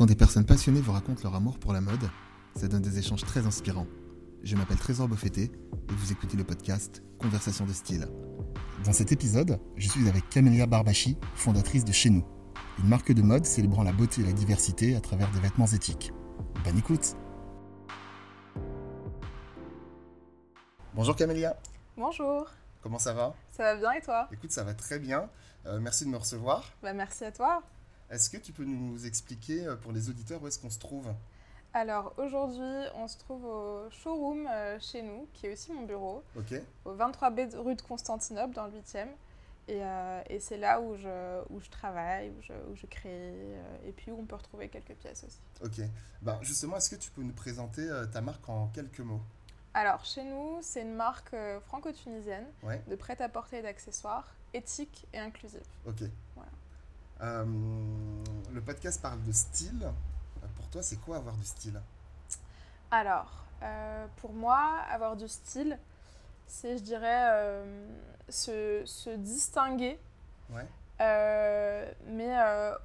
Quand des personnes passionnées vous racontent leur amour pour la mode, ça donne des échanges très inspirants. Je m'appelle Trésor Beaufetté et vous écoutez le podcast Conversation de style. Dans cet épisode, je suis avec Camélia Barbachi, fondatrice de Chez Nous, une marque de mode célébrant la beauté et la diversité à travers des vêtements éthiques. Bonne écoute Bonjour Camélia, Bonjour, comment ça va? Ça va bien et toi? Écoute, ça va très bien. Euh, merci de me recevoir. bah, Merci à toi. Est-ce que tu peux nous expliquer euh, pour les auditeurs où est-ce qu'on se trouve? Alors aujourd'hui, on se trouve au showroom euh, chez nous, qui est aussi mon bureau, au 23B de- rue de Constantinople dans le 8e. Et, euh, et c'est là où je, où je travaille, où je, où je crée, euh, et puis où on peut retrouver quelques pièces aussi. ok. Ben, justement, est-ce que tu peux nous présenter ta marque en quelques mots? Alors chez nous, c'est une marque franco-tunisienne Ouais, de prêt-à-porter et d'accessoires, éthique et inclusive. ok. Voilà. Euh, le podcast parle de style. Euh, Pour toi, c'est quoi avoir du style? Alors, euh, pour moi, avoir du style, c'est, je dirais, euh, se, se distinguer, Ouais, mais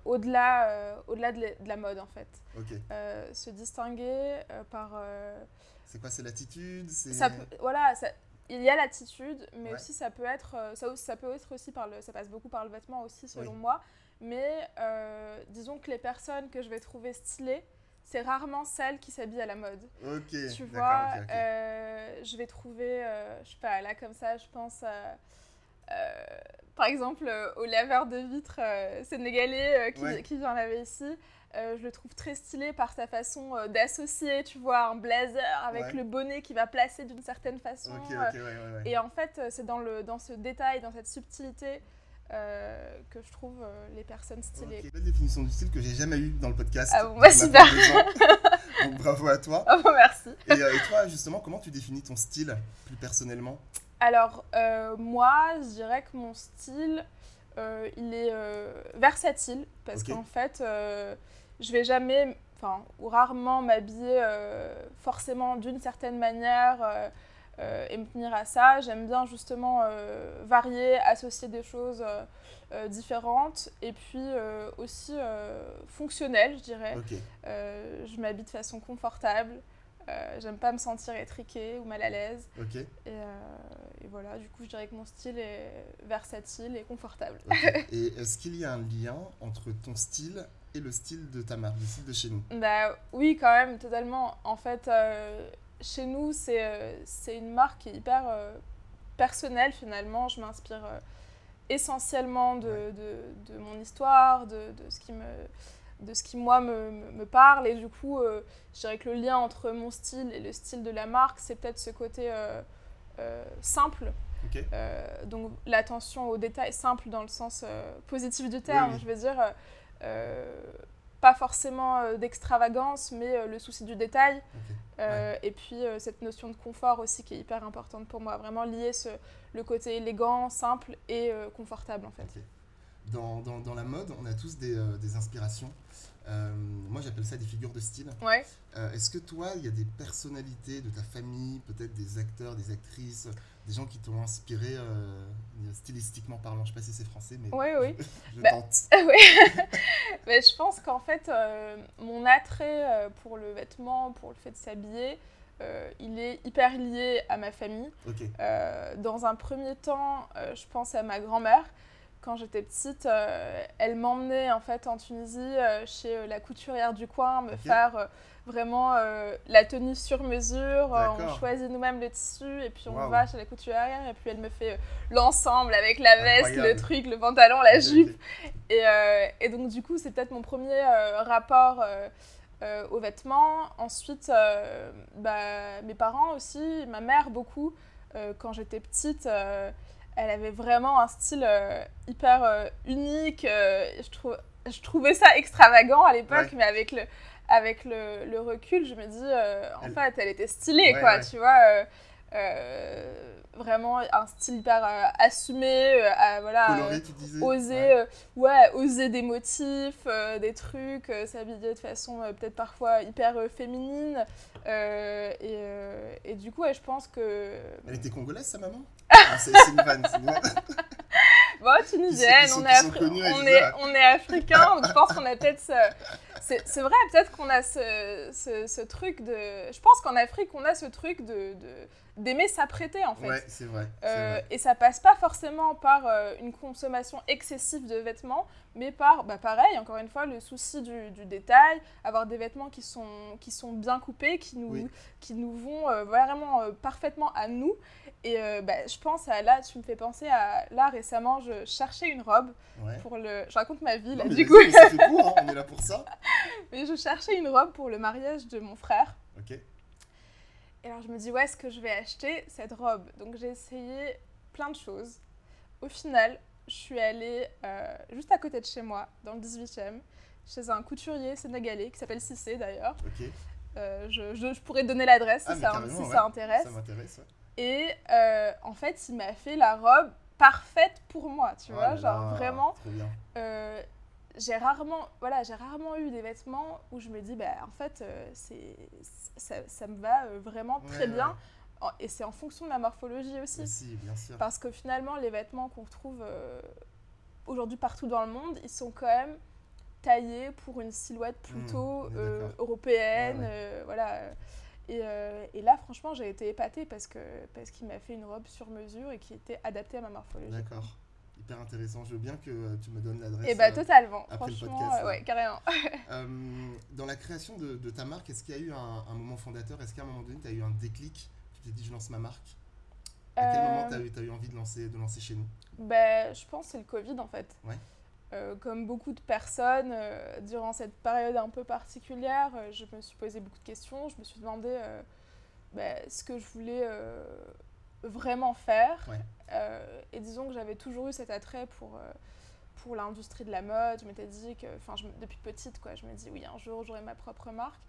au-delà, euh, au-delà de, la, de la mode, en fait. ok. Se distinguer par... C'est quoi C'est l'attitude? Ça peut- voilà, ça- il y a l'attitude, mais Ouais. aussi ça peut être, ça, ça peut être aussi par le, ça passe beaucoup par le vêtement aussi selon Oui. moi. Mais euh, disons que les personnes que je vais trouver stylées, c'est rarement celles qui s'habillent à la mode. Ok, Tu vois, euh, je vais trouver, euh, je sais pas, là comme ça, je pense euh, par exemple au laveur de vitres sénégalais qui, Ouais. qui vient laver ici. Je le trouve très stylé par sa façon d'associer, tu vois, un blazer avec Ouais. le bonnet qui va placer d'une certaine façon. Ok, euh, ok, ouais, et en fait, c'est dans, le, dans ce détail, dans cette subtilité euh, que je trouve euh, les personnes stylées. Ok, Belle définition du style que j'ai jamais eu dans le podcast. Ah bon, bah, super. Donc bravo à toi. Oh, merci. Et, euh, et toi, justement, comment tu définis ton style plus personnellement? Alors, moi, je dirais que mon style, il est versatile parce qu'en fait, je vais jamais, enfin, ou rarement m'habiller forcément d'une certaine manière euh, et me tenir à ça. J'aime bien justement euh, varier, associer des choses euh, différentes et puis aussi fonctionnelles, je dirais. Je m'habille de façon confortable. J'aime pas me sentir étriquée ou mal à l'aise. Et, et voilà, du coup, je dirais que mon style est versatile et confortable. Et est-ce qu'il y a un lien entre ton style et le style de ta marque, le style de chez nous? Bah oui, quand même, totalement. En fait, chez nous, c'est euh, c'est une marque qui est hyper euh, personnelle finalement. Je m'inspire euh, essentiellement de, de- de mon histoire, de, de ce qui me de ce qui moi me, me- me parle. Et du coup euh, je dirais que le lien entre mon style et le style de la marque c'est peut-être ce côté euh, euh, simple. Donc l'attention aux détails simple dans le sens positif du terme, oui. je veux dire, pas forcément euh, d'extravagance, mais euh, le souci du détail. Euh, Et puis cette notion de confort aussi qui est hyper importante pour moi, vraiment lier ce, le côté élégant, simple et confortable en fait. Dans, dans, dans la mode, on a tous des, des inspirations. Moi, j'appelle ça des figures de style. Ouais. Est-ce que toi, il y a des personnalités de ta famille, peut-être des acteurs, des actrices, des gens qui t'ont inspiré euh, stylistiquement parlant Je sais pas si c'est français, mais Oui, oui. je Bah, tente. oui. Mais je pense qu'en fait, euh, mon attrait euh, pour le vêtement, pour le fait de s'habiller, euh, il est hyper lié à ma famille. Dans un premier temps, je pense à ma grand-mère. Quand j'étais petite, euh, elle m'emmenait en fait en Tunisie euh, chez euh, la couturière du coin me faire vraiment la tenue sur mesure. On choisit nous-mêmes le tissu et puis on Waouh. va chez la couturière et puis elle me fait l'ensemble avec la veste, le truc, le pantalon, la jupe. Et, et donc, du coup, c'est peut-être mon premier rapport aux vêtements. Ensuite, bah, mes parents aussi, ma mère beaucoup. Quand j'étais petite, elle avait vraiment un style euh, hyper euh, unique. euh, je, trouve, je trouvais ça extravagant à l'époque, Ouais. mais avec le, avec le, le recul, je me dis, en Elle- fait, elle était stylée, Ouais, quoi, ouais. tu vois. vraiment un style hyper assumé, à- voilà. Coloré, oser Ouais. oser des motifs des trucs s'habiller de façon peut-être parfois hyper féminine et, et du coup je pense que Elle était congolaise, sa maman? Ah, C'est c'est une vanne. c'est une vanne. bon tunisienne on on est on est africain donc je pense qu'on a peut-être ce- c'est vrai, peut-être qu'on a ce, ce, ce, truc de. Je pense qu'en Afrique, on a ce truc de, d'aimer s'apprêter en fait. Ouais, c'est vrai, euh, Et ça passe pas forcément par euh, une consommation excessive de vêtements, mais par, bah pareil, encore une fois, le souci du, du détail, avoir des vêtements qui sont, qui sont bien coupés, qui nous, qui nous vont euh, vraiment parfaitement à nous. Et bah, je pense à là, tu me fais penser à là récemment, je cherchais une robe pour le. Je raconte ma vie là, du coup. C'est court, hein, on est là pour ça. mais je cherchais une robe pour le mariage de mon frère. Ok. Et alors je me dis, où est-ce que je vais acheter cette robe Donc j'ai essayé plein de choses. Au final, je suis allée euh, juste à côté de chez moi, dans le 18e, chez un couturier sénégalais qui s'appelle Cissé d'ailleurs. Euh, je, je, pourrais donner l'adresse si, ah, ça, si ça intéresse. Ça m'intéresse, Et euh, en fait, il m'a fait la robe parfaite pour moi, tu oh vois, genre vraiment. Bien j'ai rarement, voilà, j'ai rarement eu des vêtements où je me dis, bah, en fait, euh, c'est, ça, ça, me va euh, vraiment très bien. Et c'est en fonction de ma morphologie aussi. aussi bien sûr. Parce que finalement, les vêtements qu'on retrouve euh, aujourd'hui partout dans le monde, ils sont quand même taillés pour une silhouette mmh, plutôt européenne. voilà. Et, et, là, franchement, j'ai été épatée parce, que, parce qu'il m'a fait une robe sur mesure et qui était adaptée à ma morphologie. D'accord hyper intéressant. Je veux bien que euh, tu me donnes l'adresse. Et eh bah, euh, totalement. Après le podcast. ouais, carrément. Euh, dans la création de, de ta marque, est-ce qu'il y a eu un, un moment fondateur? Est-ce qu'à un moment donné, tu as eu un déclic? Tu t'es dit, je lance ma marque? À quel moment tu as eu envie de lancer, de lancer chez nous? Bah, Je pense que c'est le Covid en fait. Ouais. Comme beaucoup de personnes, durant cette période un peu particulière, je me suis posé beaucoup de questions. Je me suis demandé bah, ce que je voulais vraiment faire. Euh, et disons que j'avais toujours eu cet attrait pour, euh, pour l'industrie de la mode. Je m'étais dit que, enfin, depuis petite, quoi, je me dis oui, un jour j'aurai ma propre marque.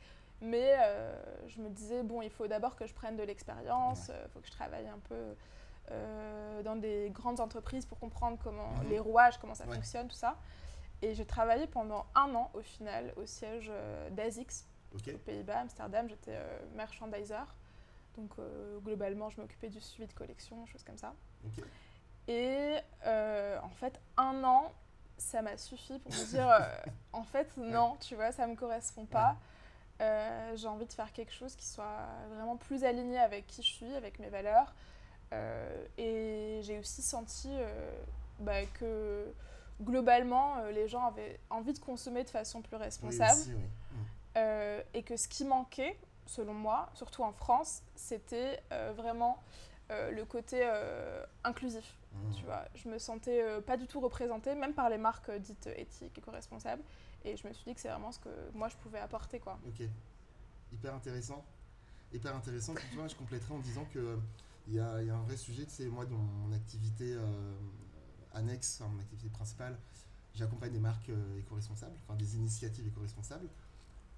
Mais euh, je me disais, bon, il faut d'abord que je prenne de l'expérience, il faut que je travaille un peu dans des grandes entreprises pour comprendre comment mhm. les rouages, comment ça fonctionne, tout ça. Et j'ai travaillé pendant un an au final au siège d'ASICS aux Pays-Bas, Amsterdam. J'étais merchandiser. Donc euh, globalement, je m'occupais du suivi de collection, choses comme ça. Et euh, en fait, un an, ça m'a suffi pour me dire, euh, en fait, non, tu vois, ça me correspond pas. j'ai envie de faire quelque chose qui soit vraiment plus aligné avec qui je suis, avec mes valeurs. Et j'ai aussi senti bah, que globalement, les gens avaient envie de consommer de façon plus responsable. et que ce qui manquait, selon moi, surtout en France, c'était euh, vraiment euh, le côté euh, inclusif. Mmh. Tu vois, je me sentais pas du tout représentée, même par les marques dites éthiques et co-responsables. Et je me suis dit que c'est vraiment ce que moi je pouvais apporter, quoi. Ok, hyper intéressant. Hyper intéressant. tu vois, je compléterai en disant que il y, y, a un vrai sujet. Tu sais, moi, dans mon activité annexe, mon activité principale, j'accompagne des marques éco-responsables, enfin des initiatives éco-responsables.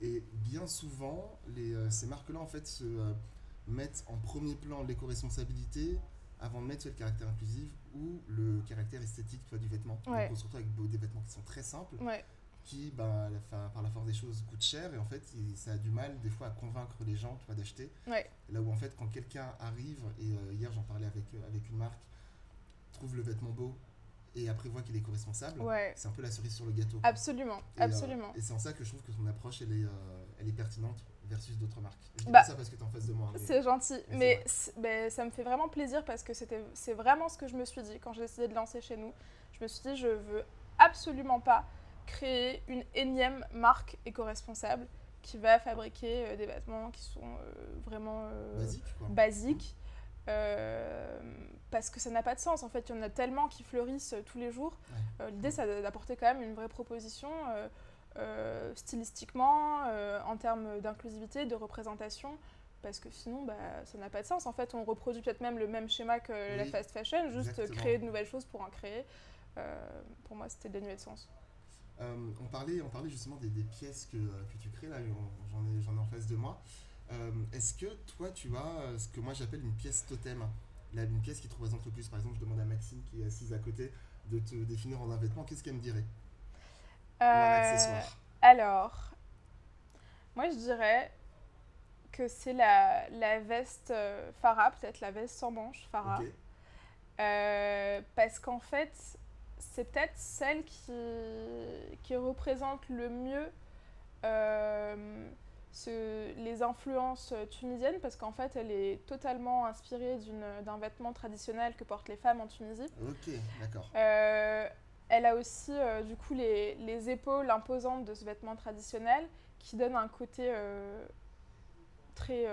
Et bien souvent, les, euh, ces marques-là, en fait, se euh, mettent en premier plan l'éco-responsabilité avant de mettre le caractère inclusif ou le caractère esthétique du vêtement. Ouais. Donc, on se retrouve avec des vêtements qui sont très simples, ouais. Qui, bah, par la force des choses, coûtent cher. Et en fait, ça a du mal, des fois, à convaincre les gens tu vois, d'acheter. Ouais. Là où, en fait, quand quelqu'un arrive, et euh, hier, j'en parlais avec, avec une marque, trouve le vêtement beau, et après voit qu'il est co-responsable, c'est un peu la cerise sur le gâteau. Absolument, et, absolument. et c'est en ça que je trouve que ton approche, elle est, elle est pertinente versus d'autres marques. Je dis bah, ça parce que tu es en face de moi. C'est gentil, mais, mais ça me fait vraiment plaisir parce que c'est vraiment ce que je me suis dit quand j'ai décidé de lancer chez nous. Je me suis dit, je veux absolument pas créer une énième marque éco-responsable qui va fabriquer euh, des vêtements qui sont euh, vraiment euh, basiques. parce que ça n'a pas de sens. En fait, il y en a tellement qui fleurissent tous les jours. L'idée, c'est d'apporter quand même une vraie proposition stylistiquement, en termes d'inclusivité, de représentation, parce que sinon, bah, ça n'a pas de sens. En fait, on reproduit peut-être même le même schéma que la fast fashion, juste créer de nouvelles choses pour en créer. Pour moi, c'était dénué de sens. On, parlait, on parlait justement des, pièces que, que, tu crées, là, j'en ai, ai, en face de moi. Est-ce que toi, tu as ce que moi j'appelle une pièce totem? Là, Une pièce qui te représente le plus. Par exemple, je demande à Maxime, qui est assise à côté, de te définir en un vêtement, qu'est-ce qu'elle me dirait? Euh, alors, moi je dirais que c'est la, la, veste euh, Farah, peut-être la veste sans manches Farah. Euh, parce qu'en fait, c'est peut-être celle qui, qui représente le mieux les influences tunisiennes, parce qu'en fait, elle est totalement inspirée d'un vêtement traditionnel que portent les femmes en Tunisie. Ok, d'accord. elle a aussi, du coup, les, les, épaules imposantes de ce vêtement traditionnel qui donne un côté très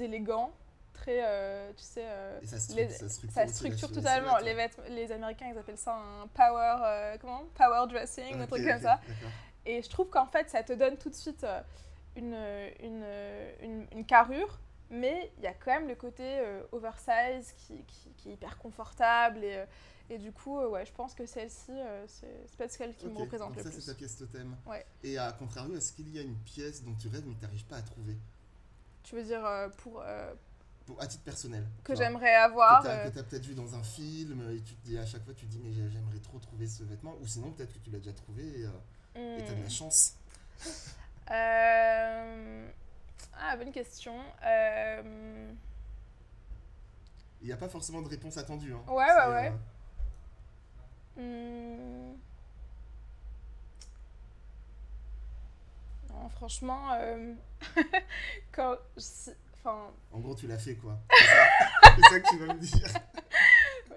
élégant très, euh, tu sais, euh, ça, structure, ça structure, totalement. Les, les Américains, ils appellent ça un power, euh, comment? Power dressing, un truc comme ça. Et je trouve qu'en fait, ça te donne tout de suite une, une, une, une carrure, mais il y a quand même le côté oversize qui, qui, qui, est hyper confortable et, et du coup, ouais, je pense que celle-ci, c'est peut-être celle qui me représente Donc le ça, plus. c'est ta pièce totem. Ouais. Et à contrario, est-ce qu'il y a une pièce dont tu rêves mais que tu n'arrives pas à trouver? Tu veux dire pour, à titre personnel. Que j'aimerais avoir. Que tu as, euh. peut-être vu dans un film et tu te dis à chaque fois, tu te dis, mais j'aimerais trop trouver ce vêtement. Ou sinon, peut-être que tu l'as déjà trouvé et euh, tu as de la hmm. chance. Euh, ah, bonne question. Il n'y a pas forcément de réponse attendue. Hein. Ouais, ouais, ouais. Hmm. Non, franchement, quand. En gros, tu l'as fait quoi C'est ça, que tu vas me dire.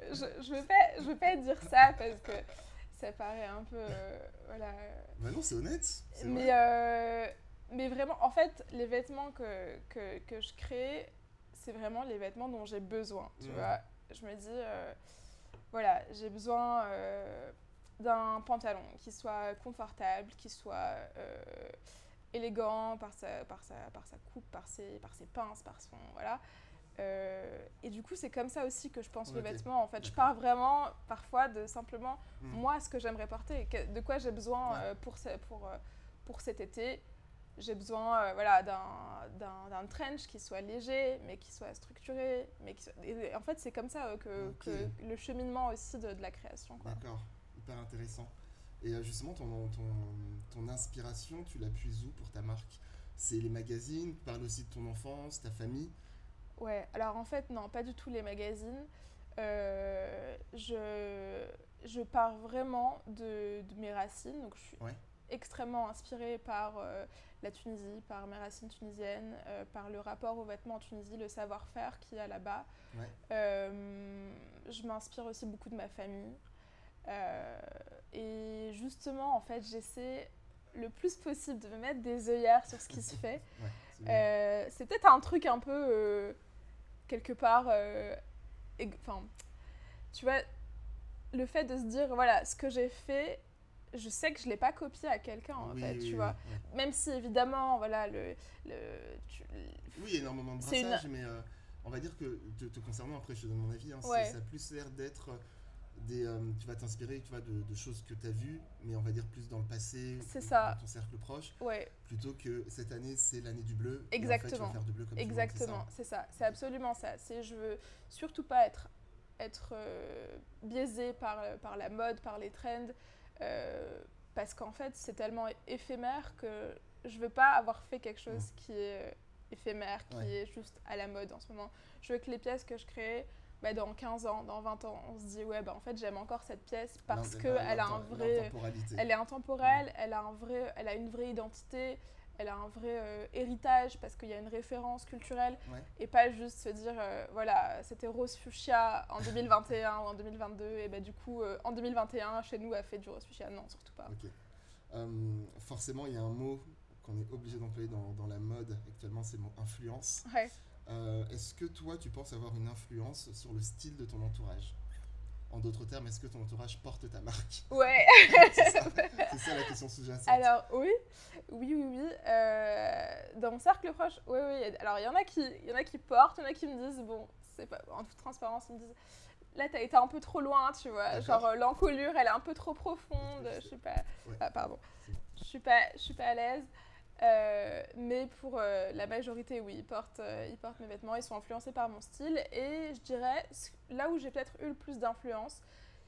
je, je, veux pas, je veux pas dire ça parce que ça paraît un peu. Euh, voilà. Bah non, c'est honnête. Mais, euh, mais vraiment, en fait, les vêtements que, que, que je crée, c'est vraiment les vêtements dont j'ai besoin. Tu vois Je me dis, euh, voilà, j'ai besoin d'un pantalon qui soit confortable, qui soit élégant par sa, par sa, par sa coupe, par ses, par ses pinces, par son. Voilà. Euh, et du coup, c'est comme ça aussi que je pense le vêtement. En fait, je pars vraiment parfois de simplement hmm. moi ce que j'aimerais porter, de quoi j'ai besoin euh, pour, pour, euh, pour cet été. J'ai besoin voilà, d'un trench qui soit léger, mais qui soit structuré. Mais qui Et en fait, c'est comme ça que, que, le cheminement aussi de, de la création. D'accord, hyper intéressant. Et euh, justement, ton, ton, ton inspiration, tu la puises où pour ta marque? C'est les magazines? Tu parles aussi de ton enfance, ta famille? Ouais, alors en fait, non, pas du tout les magazines. Euh, je, je pars vraiment de, de, mes racines. Donc, je suis extrêmement inspirée par euh, la Tunisie, par mes racines tunisiennes, par le rapport aux vêtements en Tunisie, le savoir-faire qu'il y a là-bas. je m'inspire aussi beaucoup de ma famille. Euh, et justement, en fait, j'essaie le plus possible de me mettre des œillères sur ce qui se fait. Euh, c'est peut-être un truc un peu, euh, quelque part, enfin, tu vois, le fait de se dire, voilà, ce que j'ai fait, je sais que je ne l'ai pas copié à quelqu'un, en fait, tu vois. Même si, évidemment, voilà, le... le oui, énormément de brassage, mais on va dire que, te, concernant, après, je te donne mon avis, hein, ça a plus l'air d'être euh, tu vas t'inspirer tu vois, de, choses que tu as vues, mais on va dire plus dans le passé, ça. dans ton cercle proche, ouais. plutôt que cette année c'est l'année du bleu. Exactement. faire du bleu comme Exactement, c'est ça. C'est absolument ça. C'est je veux surtout pas être être euh, biaisé par, par la mode, par les trends, euh, parce qu'en fait c'est tellement éphémère que je veux pas avoir fait quelque chose qui est éphémère, qui est juste à la mode en ce moment. Je veux que les pièces que je crée bah, dans 15 ans, dans 20 ans, on se dit ouais bah en fait j'aime encore cette pièce parce que elle a un vrai elle est intemporelle, mm. elle a un vrai elle a une vraie identité, elle a un vrai euh, héritage parce qu'il y a une référence culturelle et pas juste se dire euh, voilà c'était Rose Fuchsia en 2021 ou en 2022 et bah du coup euh, en 2021 chez nous a fait du Rose Fuchsia non surtout pas. forcément il y a un mot qu'on est obligé d'employer dans, dans, la mode actuellement c'est le mot influence. Ouais. Euh, est-ce que toi, tu penses avoir une influence sur le style de ton entourage? En d'autres termes, est-ce que ton entourage porte ta marque? Ouais C'est ça, la question sous-jacente. Alors, oui, oui, oui, oui. Euh, dans mon cercle proche, oui, oui. Alors, il y, en a qui, y en a qui portent, il y en a qui me disent, bon, c'est pas, en toute transparence, ils me disent, là, t'as été un peu trop loin, tu vois. Genre, euh, l'encolure, elle est un peu trop profonde. Je suis pas. Ah, pardon. Je suis pas, je suis pas à l'aise. Euh, mais pour euh, la majorité, oui, ils portent, euh, ils portent mes vêtements, ils sont influencés par mon style. Et je dirais, là où j'ai peut-être eu le plus d'influence,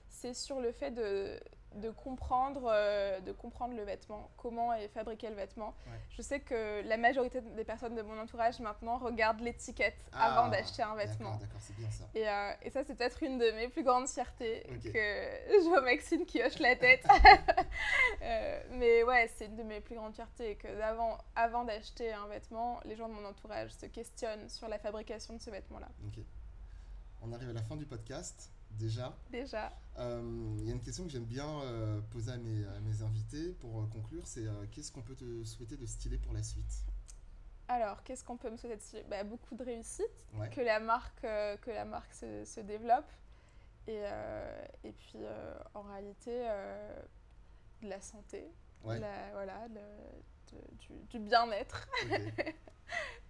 c'est sur le fait de, de comprendre, euh, de comprendre le vêtement, comment est fabriqué le vêtement. Je sais que la majorité des personnes de mon entourage maintenant regardent l'étiquette Ah, avant d'acheter un vêtement. D'accord, c'est bien ça. Et, euh, et ça, c'est peut-être une de mes plus grandes fiertés que je vois Maxime qui hoche la tête. Euh, mais ouais, c'est une de mes plus grandes fiertés que d'avant, avant d'acheter un vêtement, les gens de mon entourage se questionnent sur la fabrication de ce vêtement-là. Ok. On arrive à la fin du podcast. Déjà, Déjà, Euh, il y a une question que j'aime bien euh, poser à mes, à mes invités pour euh, conclure, c'est qu'est-ce qu'on peut te souhaiter de stylé pour la suite? Alors qu'est-ce qu'on peut me souhaiter de stylé? Bah, Beaucoup de réussite, Ouais. que la marque, que la marque se, se développe. Et, et puis, en réalité, de la santé, Ouais. de la- voilà, de- du, du bien-être.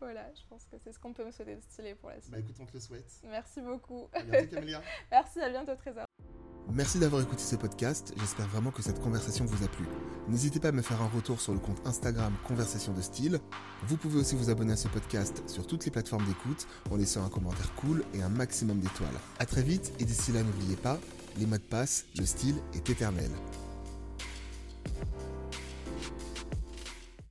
Voilà, je pense que c'est ce qu'on peut me souhaiter de stylé pour la suite. bah écoute, on te le souhaite. Merci beaucoup. À bientôt, Camélia. Merci, à bientôt, Trésor. Merci d'avoir écouté ce podcast, j'espère vraiment que cette conversation vous a plu. N'hésitez pas à me faire un retour sur le compte Instagram Conversation de Style. Vous pouvez aussi vous abonner à ce podcast sur toutes les plateformes d'écoute en laissant un commentaire cool et un maximum d'étoiles. A très vite et d'ici là n'oubliez pas, les mots de passe, le style est éternel.